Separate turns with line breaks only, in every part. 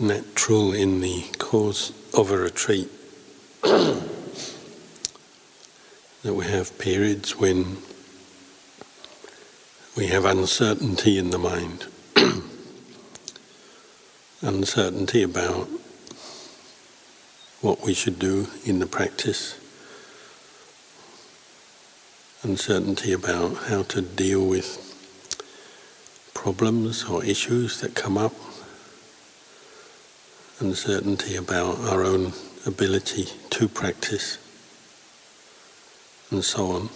Natural in the course of a retreat? That we have periods when we have uncertainty in the mind, uncertainty about what we should do in the practice, uncertainty about how to deal with problems or issues that come up uncertainty about our own ability to practice, and so on.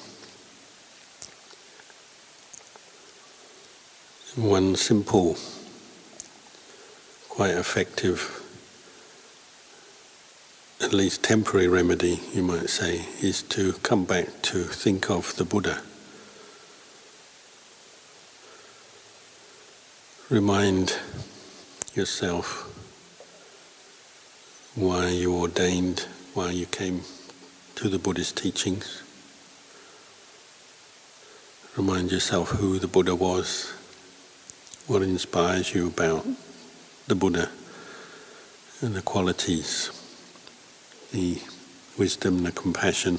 One simple, quite effective, at least temporary remedy, you might say, is to come back to think of the Buddha. Remind yourself why you ordained, why you came to the Buddhist teachings. Remind yourself who the Buddha was, what inspires you about the Buddha and the qualities, the wisdom, the compassion.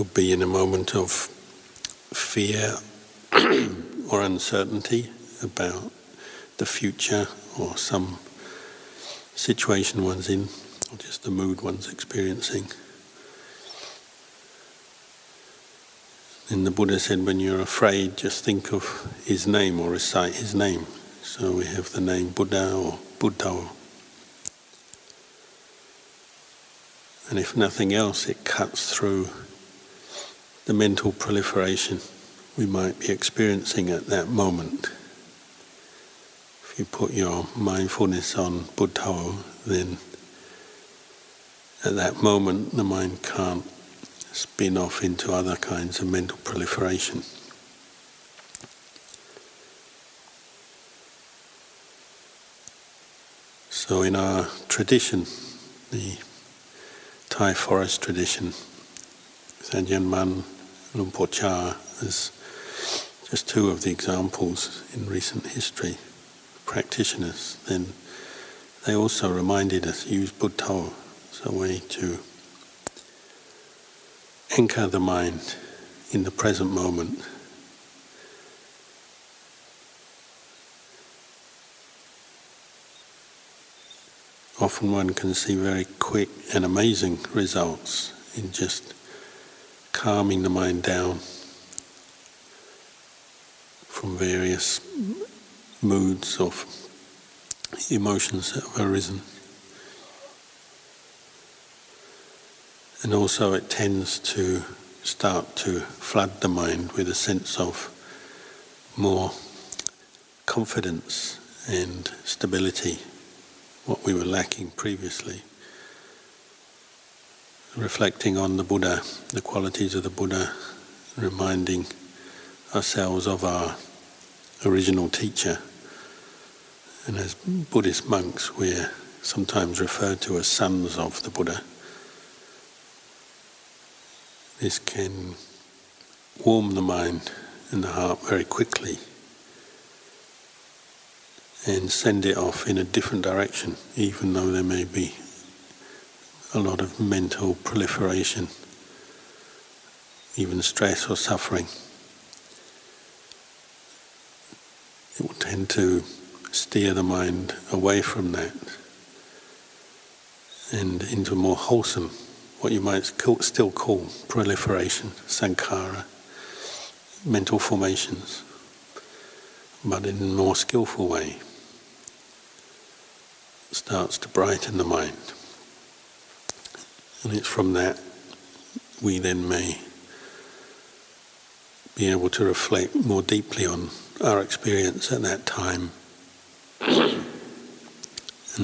Could be in a moment of fear or uncertainty about the future or some situation one's in, or just the mood one's experiencing. And the Buddha said, when you're afraid, just think of his name or recite his name. So we have the name Buddha or Buddha. And if nothing else, it cuts through the mental proliferation we might be experiencing at that moment. If you put your mindfulness on Buddha, then at that moment the mind can't spin off into other kinds of mental proliferation. So, in our tradition, the Thai forest tradition, Ajahn Mun Luang Por Chah as just two of the examples in recent history, practitioners, then they also reminded us use Buddha as a way to anchor the mind in the present moment. Often one can see very quick and amazing results in just calming the mind down from various moods of emotions that have arisen. And also, it tends to start to flood the mind with a sense of more confidence and stability, what we were lacking previously reflecting on the Buddha, the qualities of the Buddha, reminding ourselves of our original teacher. And as Buddhist monks, we're sometimes referred to as sons of the Buddha. This can warm the mind and the heart very quickly and send it off in a different direction, even though there may be a lot of mental proliferation, even stress or suffering. It will tend to steer the mind away from that and into more wholesome, what you might still call proliferation, sankhara, mental formations, but in a more skillful way starts to brighten the mind. And it's from that we then may be able to reflect more deeply on our experience at that time and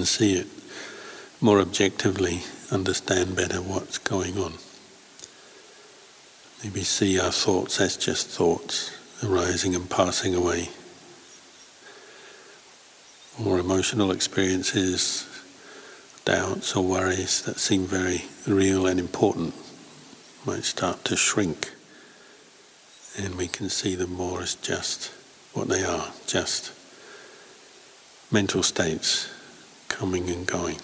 see it more objectively, understand better what's going on. Maybe see our thoughts as just thoughts arising and passing away, or emotional experiences doubts or worries that seem very real and important, might start to shrink, and we can see them more as just what they are, just mental states coming and going.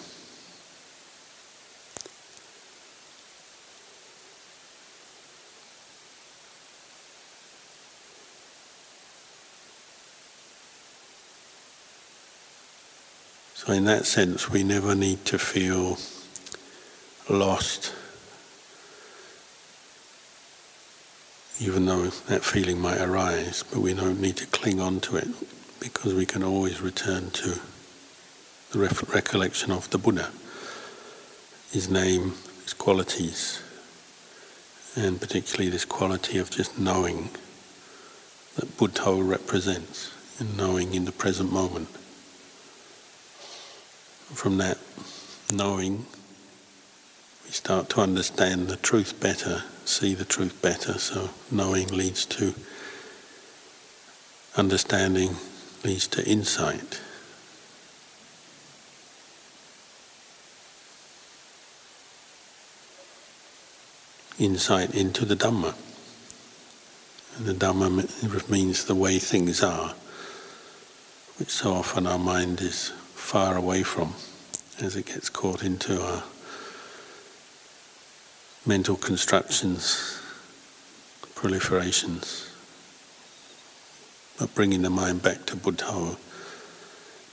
In that sense, we never need to feel lost, even though that feeling might arise, but we don't need to cling on to it because we can always return to the recollection of the Buddha, his name, his qualities, and particularly this quality of just knowing that Buddha represents, and knowing in the present moment from that knowing, we start to understand the truth better, see the truth better. So knowing leads to understanding, leads to insight. Insight into the Dhamma. And the Dhamma means the way things are, which so often our mind is far away from as it gets caught into our mental constructions, proliferations. But bringing the mind back to Buddha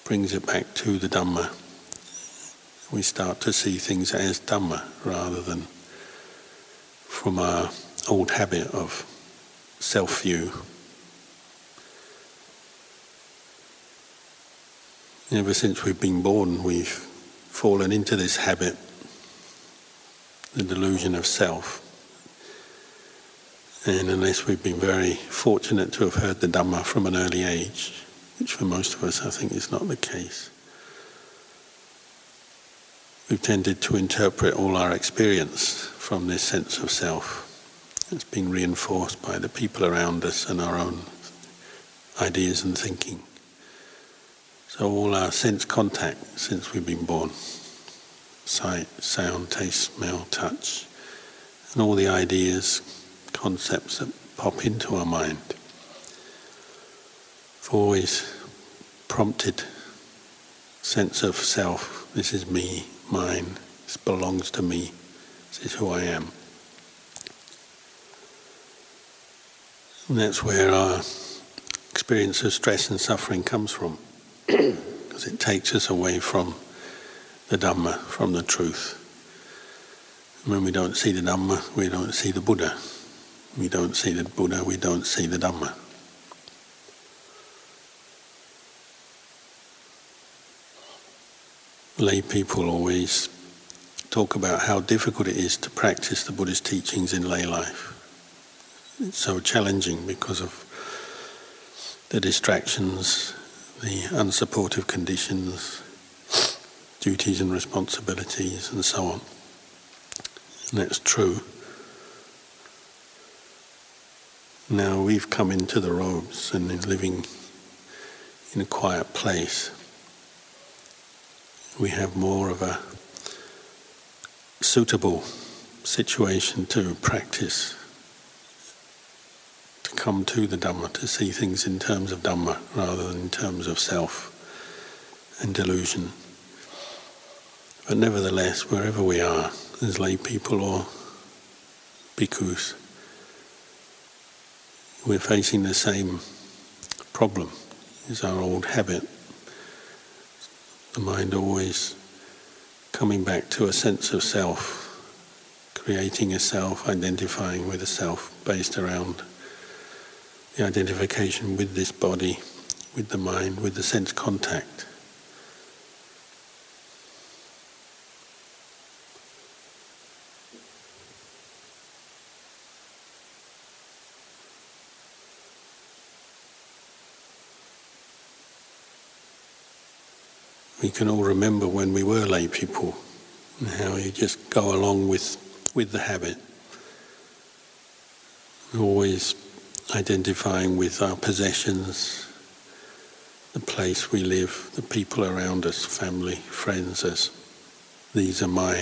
brings it back to the Dhamma. We start to see things as Dhamma rather than from our old habit of self view Ever since we've been born, we've fallen into this habit, the delusion of self. And unless we've been very fortunate to have heard the Dhamma from an early age, which for most of us I think is not the case, we've tended to interpret all our experience from this sense of self. It's been reinforced by the people around us and our own ideas and thinking. So all our sense contact since we've been born, sight, sound, taste, smell, touch, and all the ideas, concepts that pop into our mind, have always prompted sense of self. This is me, mine. This belongs to me. This is who I am. And that's where our experience of stress and suffering comes from because it takes us away from the Dhamma, from the truth. when we don't see the Dhamma, we don't see the Buddha. We don't see the Buddha, we don't see the Dhamma. Lay people always talk about how difficult it is to practice the Buddhist teachings in lay life. It's so challenging because of the distractions, the unsupportive conditions, duties and responsibilities, and so on. And that's true. Now we've come into the robes and in living in a quiet place. We have more of a suitable situation to practice come to the Dhamma, to see things in terms of Dhamma rather than in terms of self and delusion. But nevertheless, wherever we are, as lay people or bhikkhus, we're facing the same problem. Is our old habit. The mind always coming back to a sense of self, creating a self, identifying with a self based around the identification with this body, with the mind, with the sense contact. We can all remember when we were lay people and how you just go along with, with the habit. Always identifying with our possessions, the place we live, the people around us, family, friends, as these are my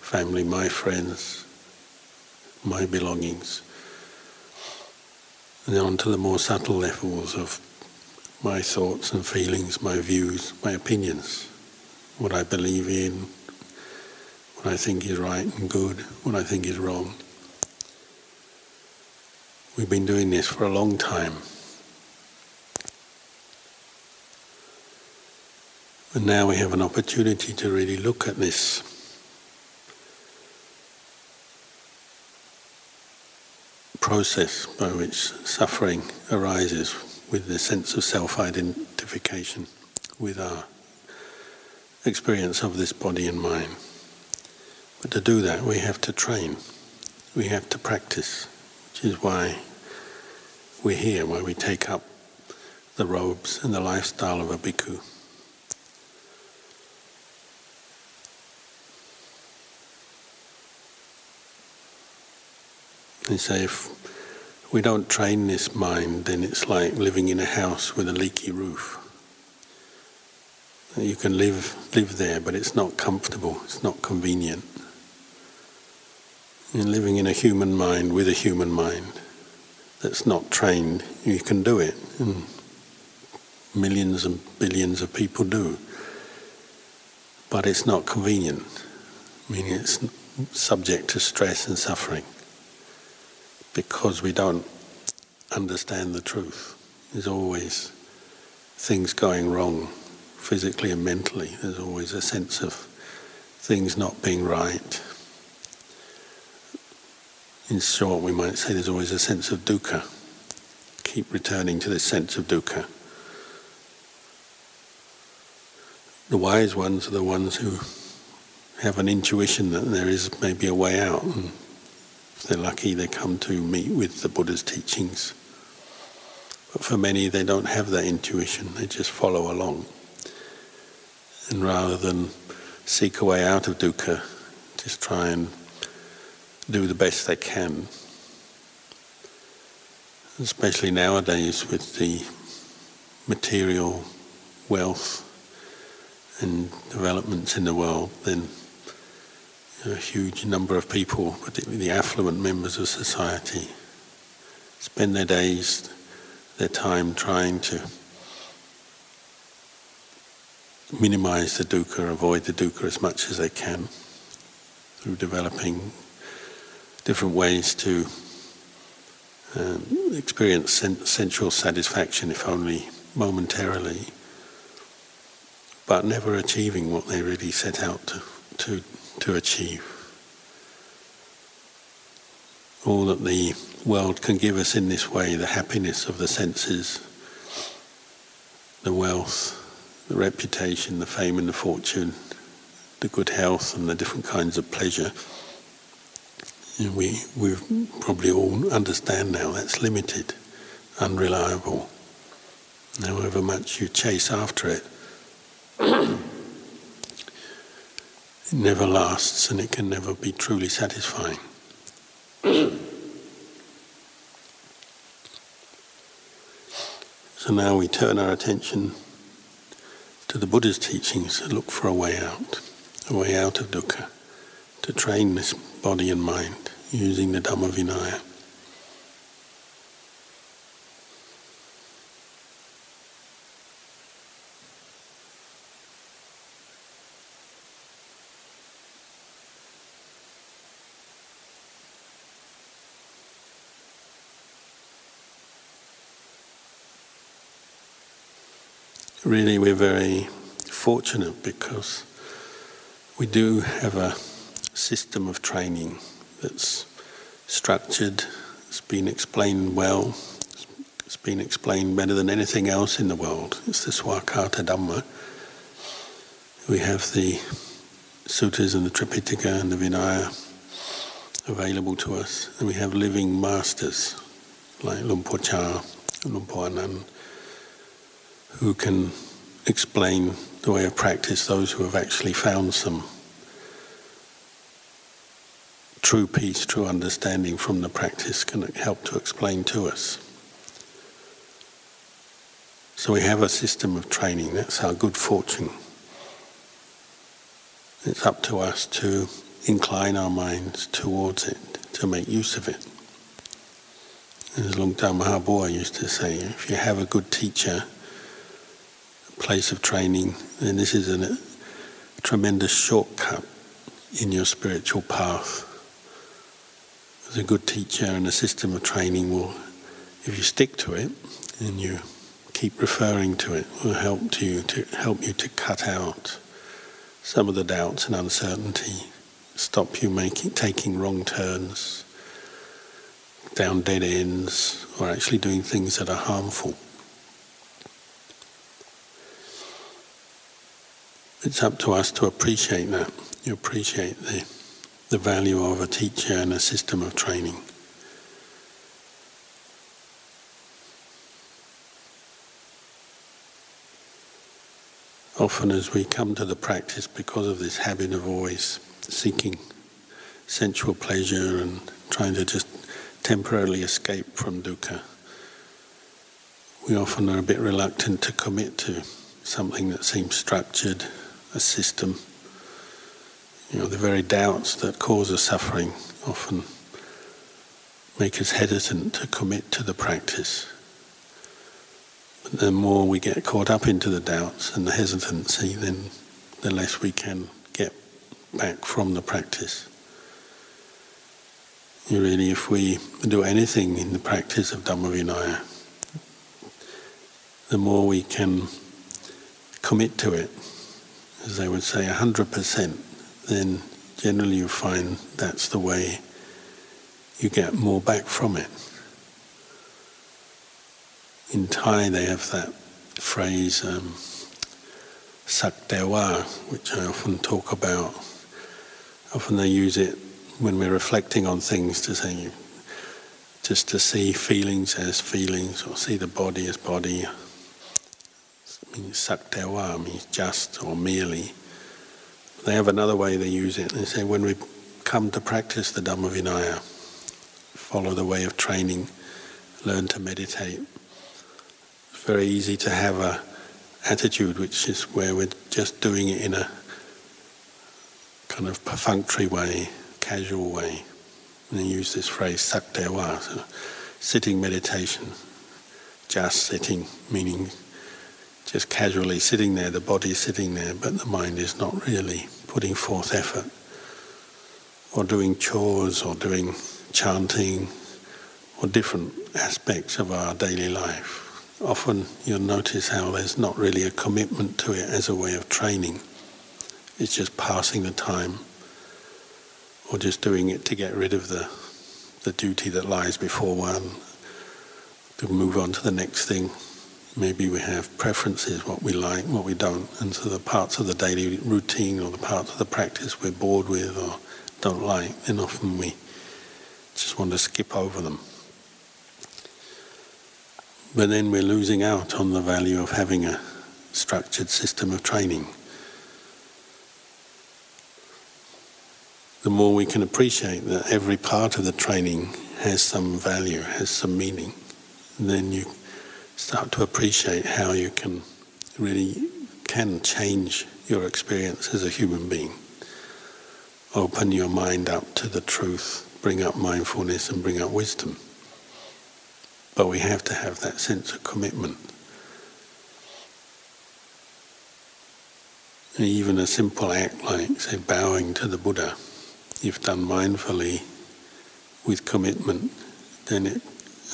family, my friends, my belongings. And then on to the more subtle levels of my thoughts and feelings, my views, my opinions, what I believe in, what I think is right and good, what I think is wrong. We've been doing this for a long time. And now we have an opportunity to really look at this process by which suffering arises with the sense of self identification with our experience of this body and mind. But to do that, we have to train, we have to practice, which is why we're here, why we take up the robes and the lifestyle of a bhikkhu. They say if we don't train this mind, then it's like living in a house with a leaky roof. You can live live there, but it's not comfortable. It's not convenient. Living in a human mind with a human mind that's not trained, you can do it, and millions and billions of people do. But it's not convenient. meaning it's subject to stress and suffering because we don't understand the truth. There's always things going wrong physically and mentally. There's always a sense of things not being right. In short, we might say there's always a sense of dukkha. Keep returning to this sense of dukkha. The wise ones are the ones who have an intuition that there is maybe a way out. And if they're lucky, they come to meet with the Buddha's teachings. But for many, they don't have that intuition, they just follow along. And rather than seek a way out of dukkha, just try and do the best they can. Especially nowadays with the material wealth and developments in the world, then a huge number of people, particularly the affluent members of society, spend their days, their time trying to minimize the dukkha, avoid the dukkha as much as they can through developing different ways to um, experience sen- sensual satisfaction, if only momentarily, but never achieving what they really set out to, to to achieve. All that the world can give us in this way the happiness of the senses, the wealth, the reputation, the fame and the fortune, the good health, and the different kinds of pleasure. We we probably all understand now that's limited, unreliable. However much you chase after it, it never lasts and it can never be truly satisfying. so now we turn our attention to the Buddha's teachings and look for a way out, a way out of dukkha, to train this body and mind using the Dhamma Vinaya. really we're very fortunate because we do have a system of training that's structured, it's been explained well, it's been explained better than anything else in the world. It's the Svakkhato Dhamma. We have the sutras and the Tripitaka and the Vinaya available to us, and we have living masters like Luang Por Chah and Luang Por Anan who can explain the way of practice, those who have actually found some true peace, true understanding from the practice can help to explain to us. So we have a system of training, that's our good fortune. It's up to us to incline our minds towards it, to make use of it. As Luangta Mahabua used to say, if you have a good teacher, a place of training, then this is a tremendous shortcut in your spiritual path. As a good teacher and a system of training will, if you stick to it and you keep referring to it, will help you to help you to cut out some of the doubts and uncertainty, stop you making taking wrong turns down dead ends or actually doing things that are harmful. It's up to us to appreciate that. You appreciate the, the value of a teacher and a system of training. Often, as we come to the practice, because of this habit of always seeking sensual pleasure and trying to just temporarily escape from dukkha, we often are a bit reluctant to commit to something that seems structured, a system. You know, the very doubts that cause us suffering often make us hesitant to commit to the practice. But the more we get caught up into the doubts and the hesitancy, then the less we can get back from the practice really, if we do anything in the practice of Dhamma Vinaya, the more we can commit to it, as they would say, 100%, then generally you find that's the way you get more back from it. In Thai, they have that phrase, um, sakdewa, which I often talk about. Often they use it when we're reflecting on things to say, just to see feelings as feelings or see the body as body. It means sakdewa means just or merely. They have another way they use it. They say when we come to practice the Dhamma Vinaya, follow the way of training, learn to meditate. It's very easy to have a attitude which is where we're just doing it in a kind of perfunctory way, casual way. And they use this phrase, sakdewa, so sitting meditation, just sitting, meaning just casually sitting there, the body sitting there, but the mind is not really putting forth effort. Or doing chores, or doing chanting, or different aspects of our daily life. Often you'll notice how there's not really a commitment to it as a way of training. It's just passing the time or just doing it to get rid of the, the duty that lies before one, to move on to the next thing. Maybe we have preferences, what we like, what we don't, and so the parts of the daily routine or the parts of the practice we're bored with or don't like, then often we just want to skip over them. But then we're losing out on the value of having a structured system of training. the more we can appreciate that every part of the training has some value, has some meaning, then you start to appreciate how you can really can change your experience as a human being. Open your mind up to the truth, bring up mindfulness and bring up wisdom. But we have to have that sense of commitment. even a simple act like, say, bowing to the Buddha if done mindfully with commitment, then it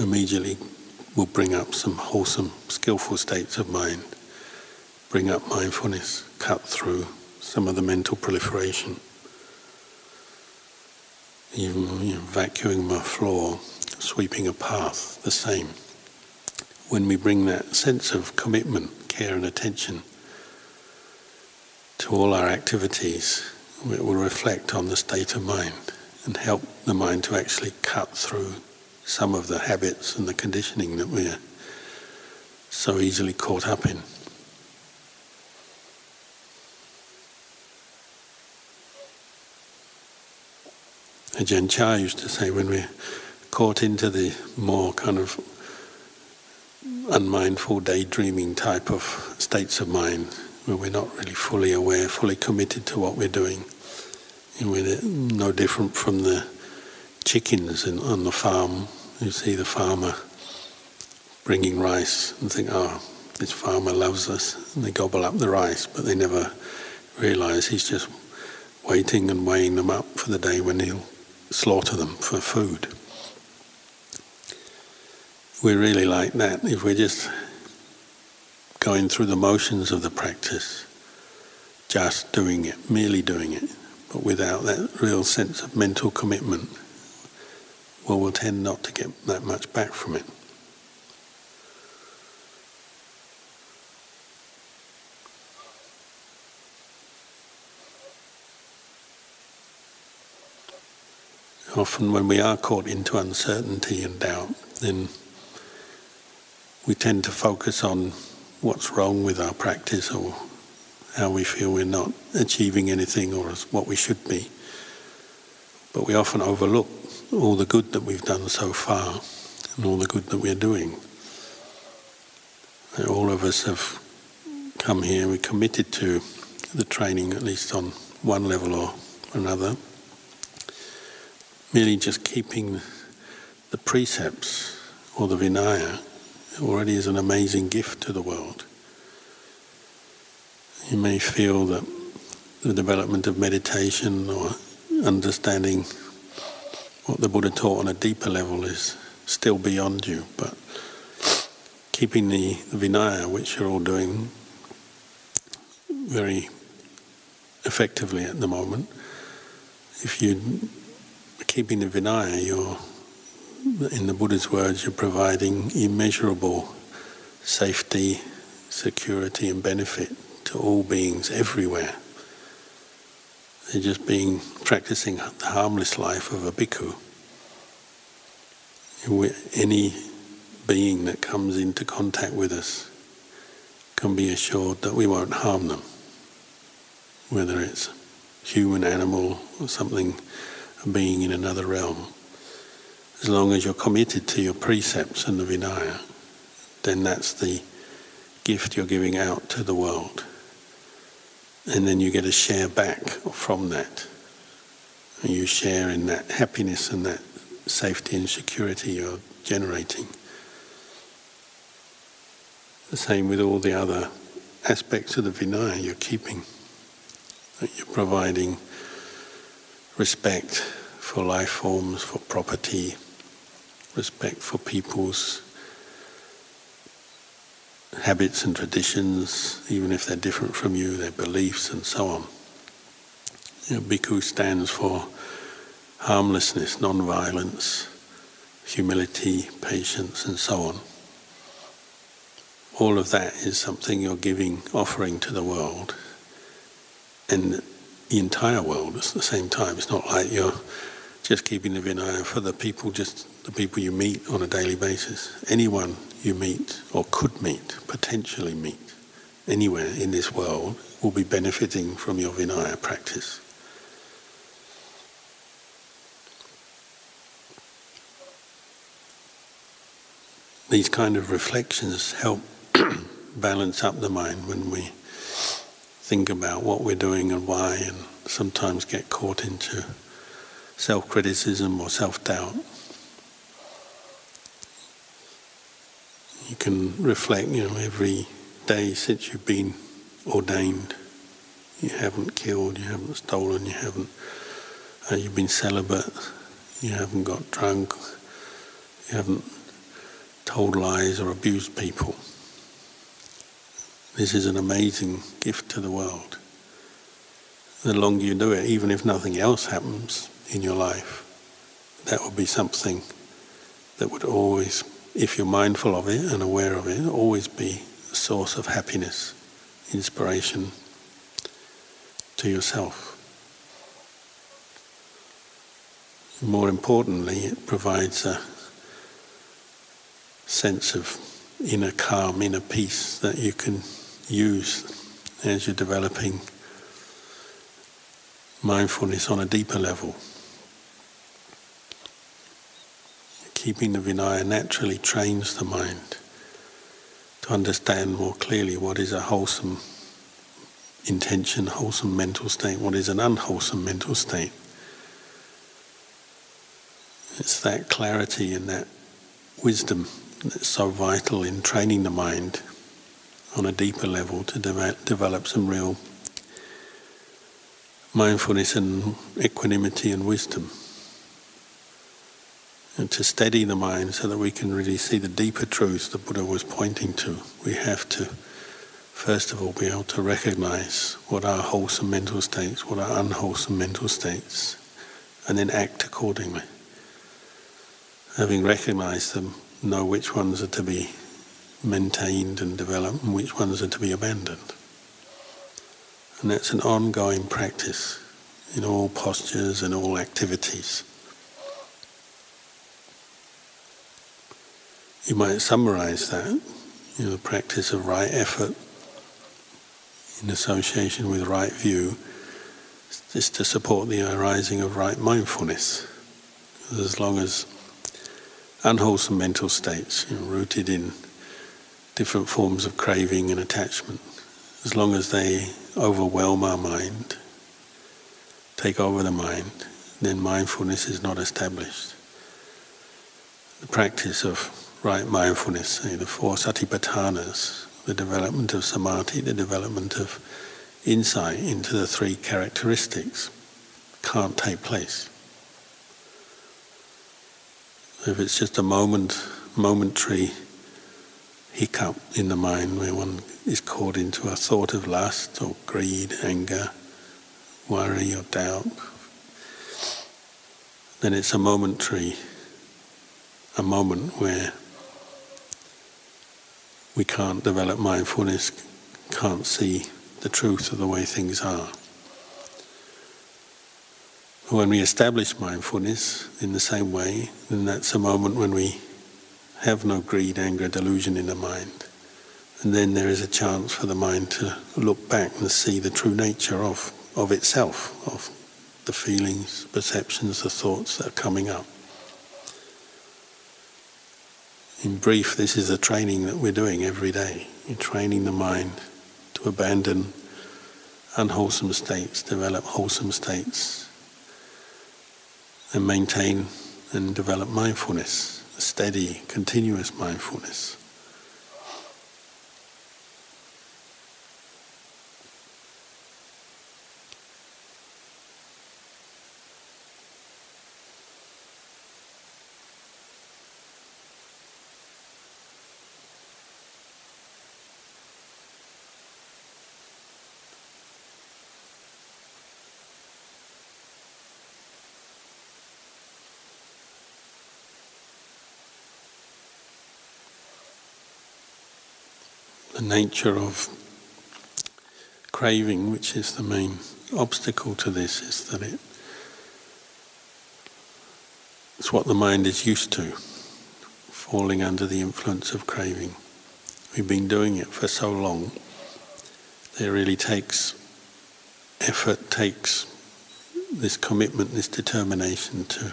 immediately will bring up some wholesome, skillful states of mind, bring up mindfulness, cut through some of the mental proliferation. Even you know, vacuuming my floor, sweeping a path, the same. When we bring that sense of commitment, care, and attention to all our activities, it will reflect on the state of mind and help the mind to actually cut through some of the habits and the conditioning that we're so easily caught up in. Ajahn Chah used to say when we're caught into the more kind of unmindful daydreaming type of states of mind, where we're not really fully aware, fully committed to what we're doing. And we're no different from the chickens in, on the farm. You see the farmer bringing rice and think, oh, this farmer loves us. And they gobble up the rice, but they never realize he's just waiting and weighing them up for the day when he'll slaughter them for food. We're really like that. If we're just going through the motions of the practice, just doing it, merely doing it, but without that real sense of mental commitment, well, we'll tend not to get that much back from it. Often, when we are caught into uncertainty and doubt, then we tend to focus on what's wrong with our practice or how we feel we're not achieving anything or what we should be. But we often overlook all the good that we've done so far and all the good that we're doing. All of us have come here, we're committed to the training, at least on one level or another. Merely just keeping the precepts or the Vinaya already is an amazing gift to the world. You may feel that the development of meditation or understanding what the Buddha taught on a deeper level is still beyond you, but keeping the, Vinaya, which you're all doing very effectively at the moment, if you are keeping the Vinaya, you're, in the Buddha's words, you're providing immeasurable safety, security, and benefit to all beings everywhere. They're just being practicing the harmless life of a bhikkhu. Any being that comes into contact with us can be assured that we won't harm them, whether it's human, animal, or something, a being in another realm. As long as you're committed to your precepts and the Vinaya, then that's the gift you're giving out to the world and then you get a share back from that. And you share in that happiness and that safety and security you're generating. The same with all the other aspects of the Vinaya you're keeping. You're providing respect for life forms, for property, respect for people's habits and traditions, even if they're different from you, their beliefs and so on. You know, bhikkhu stands for harmlessness, non-violence, humility, patience, and so on. All of that is something you're giving, offering to the world, and the entire world at the same time. It's not like you're just keeping the Vinaya for the people, just the people you meet on a daily basis. Anyone you meet or could meet, potentially meet, anywhere in this world will be benefiting from your Vinaya practice. These kind of reflections help balance up the mind when we think about what we're doing and why, and sometimes get caught into self criticism or self doubt. You can reflect, you know, every day since you've been ordained. You haven't killed, you haven't stolen, you haven't, uh, you've been celibate, you haven't got drunk, you haven't told lies or abused people. This is an amazing gift to the world. The longer you do it, even if nothing else happens in your life, that would be something that would always if you're mindful of it and aware of it, always be a source of happiness, inspiration to yourself. More importantly, it provides a sense of inner calm, inner peace that you can use as you're developing mindfulness on a deeper level. Keeping the Vinaya naturally trains the mind to understand more clearly what is a wholesome intention, wholesome mental state, what is an unwholesome mental state. It's that clarity and that wisdom that's so vital in training the mind on a deeper level to de- develop some real mindfulness and equanimity and wisdom. And to steady the mind so that we can really see the deeper truths the Buddha was pointing to, we have to, first of all, be able to recognize what are wholesome mental states, what are unwholesome mental states, and then act accordingly. Having recognized them, know which ones are to be maintained and developed and which ones are to be abandoned. And that's an ongoing practice in all postures and all activities. You might summarize that, you know, the practice of right effort in association with right view is to support the arising of right mindfulness. As long as unwholesome mental states, you know, rooted in different forms of craving and attachment, as long as they overwhelm our mind, take over the mind, then mindfulness is not established. The practice of right mindfulness, the four satipatthanas, the development of samadhi, the development of insight into the three characteristics, can't take place. If it's just a moment, momentary hiccup in the mind where one is caught into a thought of lust or greed, anger, worry or doubt, then it's a momentary, a moment where we can't develop mindfulness, can't see the truth of the way things are. But When we establish mindfulness in the same way, then that's a moment when we have no greed, anger, delusion in the mind. And then there is a chance for the mind to look back and see the true nature of, of itself, of the feelings, perceptions, the thoughts that are coming up. In brief, this is a training that we're doing every day. You're training the mind to abandon unwholesome states, develop wholesome states, and maintain and develop mindfulness steady, continuous mindfulness. Nature of craving, which is the main obstacle to this, is that it, it's what the mind is used to, falling under the influence of craving. We've been doing it for so long that it really takes effort, takes this commitment, this determination to,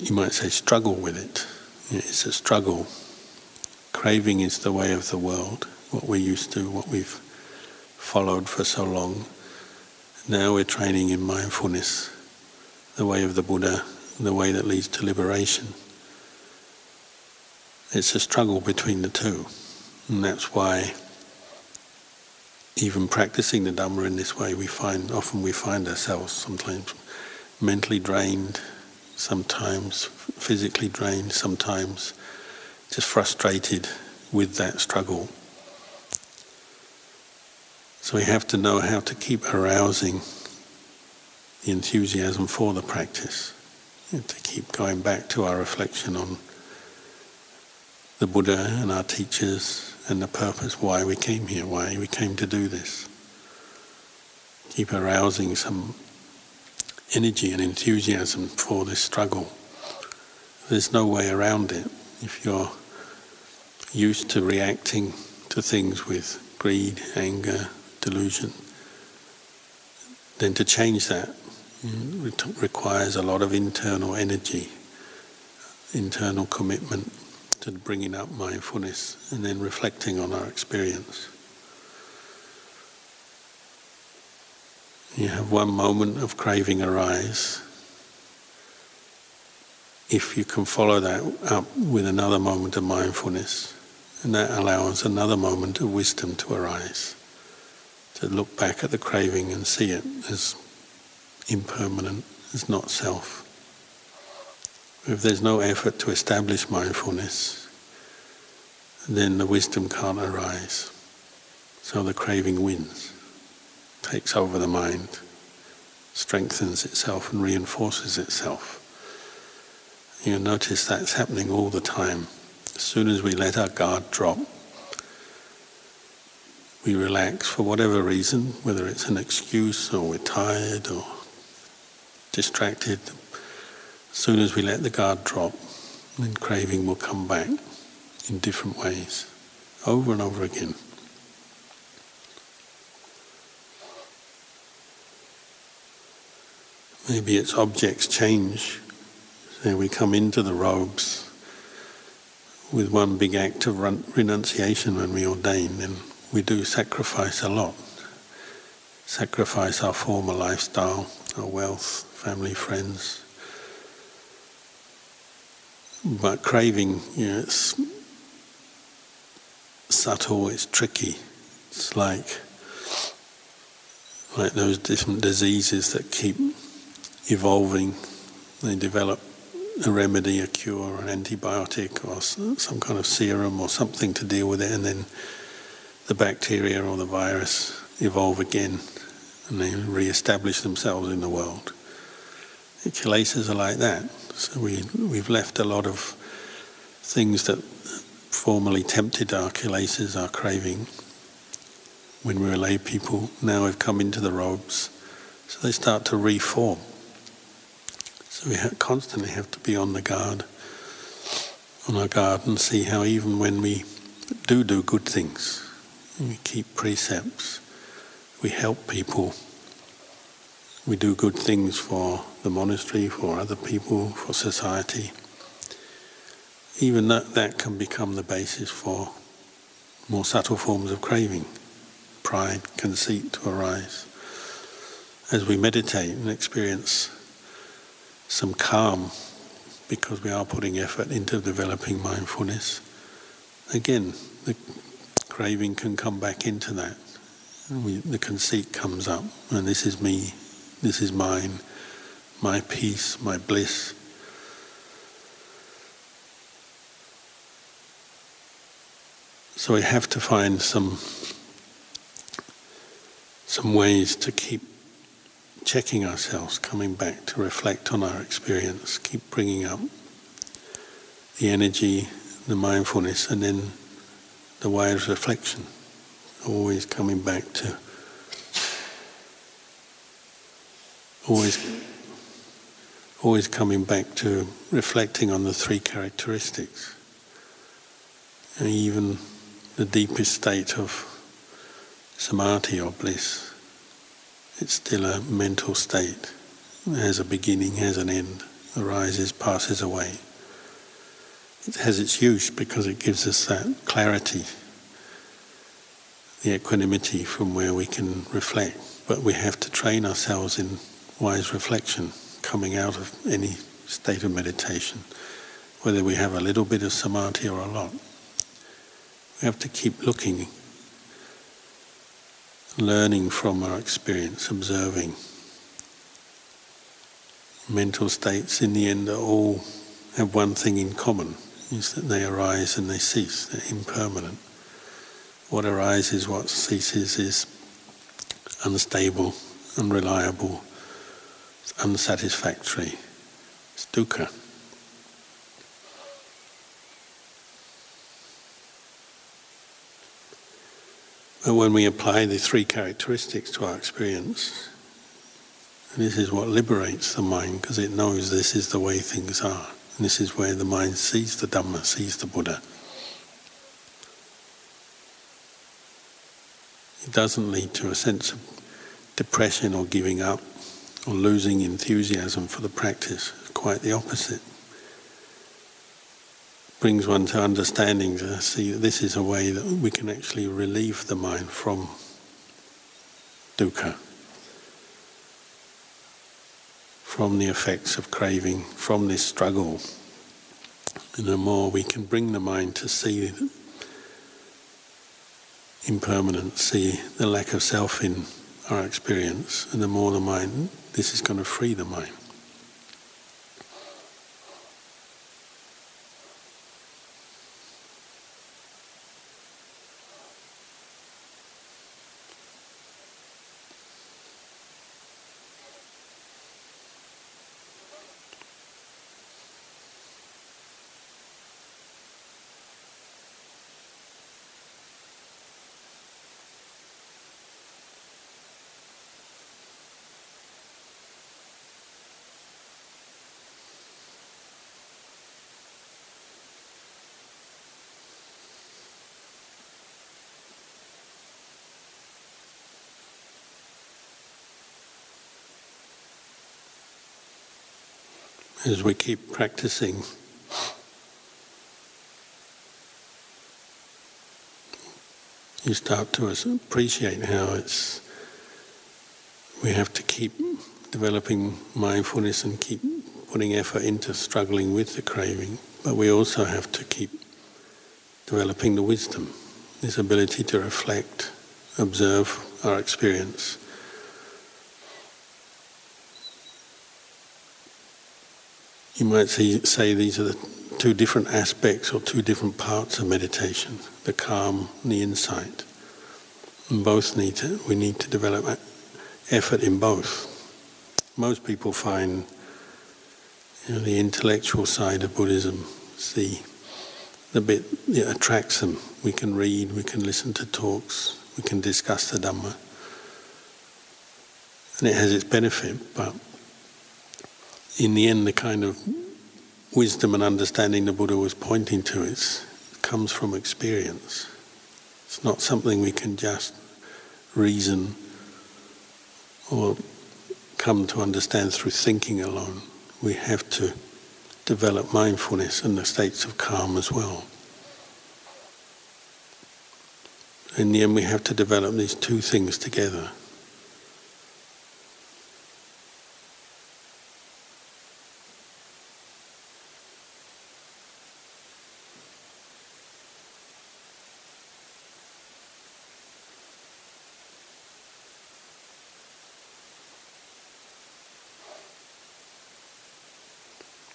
you might say, struggle with it it's a struggle. Craving is the way of the world, what we're used to, what we've followed for so long. Now we're training in mindfulness, the way of the Buddha, the way that leads to liberation. It's a struggle between the two. And that's why even practicing the Dhamma in this way, we find often we find ourselves sometimes mentally drained, sometimes physically drained, sometimes just frustrated with that struggle. So we have to know how to keep arousing the enthusiasm for the practice, to keep going back to our reflection on the Buddha and our teachers and the purpose why we came here, why we came to do this. Keep arousing some energy and enthusiasm for this struggle. There's no way around it. If you're used to reacting to things with greed, anger, delusion, then to change that mm, requires a lot of internal energy, internal commitment to bringing up mindfulness and then reflecting on our experience. You have one moment of craving arise. If you can follow that up with another moment of mindfulness, and that allows another moment of wisdom to arise. To look back at the craving and see it as impermanent, as not self. If there's no effort to establish mindfulness, then the wisdom can't arise. So the craving wins, takes over the mind, strengthens itself and reinforces itself. You notice that's happening all the time. As soon as we let our guard drop, we relax for whatever reason, whether it's an excuse or we're tired or distracted. As soon as we let the guard drop, then craving will come back in different ways, over and over again. Maybe its objects change. So we come into the robes with one big act of renunciation when we ordain, and we do sacrifice a lot. Sacrifice our former lifestyle, our wealth, family, friends. But craving, you know, it's subtle, it's tricky. It's like like those different diseases that keep evolving. They develop a remedy, a cure, an antibiotic, or some kind of serum or something to deal with it, and then the bacteria or the virus evolve again and they re-establish themselves in the world. The are like that. So we, we've left a lot of things that formerly tempted our kilesas, our craving, when we were lay people. Now we've come into the robes, so they start to reform. So we constantly have to be on the guard, on our guard, and see how even when we do do good things, we keep precepts, we help people, we do good things for the monastery, for other people, for society. Even that, that can become the basis for more subtle forms of craving, pride, conceit to arise. As we meditate and experience some calm because we are putting effort into developing mindfulness. Again, the craving can come back into that. We, the conceit comes up, and this is me, this is mine, my peace, my bliss. So we have to find some some ways to keep checking ourselves, coming back to reflect on our experience, keep bringing up the energy, the mindfulness, and then the wise reflection, always coming back to always always coming back to reflecting on the three characteristics. And even the deepest state of samadhi or bliss it's still a mental state. It has a beginning, has an end, arises, passes away. It has its use because it gives us that clarity, the equanimity from where we can reflect. But we have to train ourselves in wise reflection coming out of any state of meditation, whether we have a little bit of samadhi or a lot. We have to keep looking learning from our experience, observing. Mental states, in the end, all have one thing in common is that they arise and they cease, they're impermanent. What arises, what ceases is unstable, unreliable, unsatisfactory. It's dukkha. But when we apply the three characteristics to our experience, this is what liberates the mind because it knows this is the way things are. And this is where the mind sees the Dhamma, sees the Buddha. It doesn't lead to a sense of depression or giving up or losing enthusiasm for the practice. Quite the opposite brings one to understanding to see that this is a way that we can actually relieve the mind from dukkha. from the effects of craving, from this struggle. And the more we can bring the mind to see impermanence, see the lack of self in our experience, and the more the mind, this is going to free the mind. As we keep practicing. You start to appreciate how it's we have to keep developing mindfulness and keep putting effort into struggling with the craving, but we also have to keep developing the wisdom, this ability to reflect, observe our experience You might say, say these are the two different aspects or two different parts of meditation the calm and the insight. And both need to, we need to develop effort in both. Most people find you know, the intellectual side of Buddhism is the, the bit that attracts them. We can read, we can listen to talks, we can discuss the Dhamma. And it has its benefit, but in the end, the kind of wisdom and understanding the Buddha was pointing to comes from experience. It's not something we can just reason or come to understand through thinking alone. We have to develop mindfulness and the states of calm as well. In the end, we have to develop these two things together.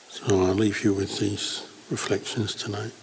So I'll leave you with these reflections tonight.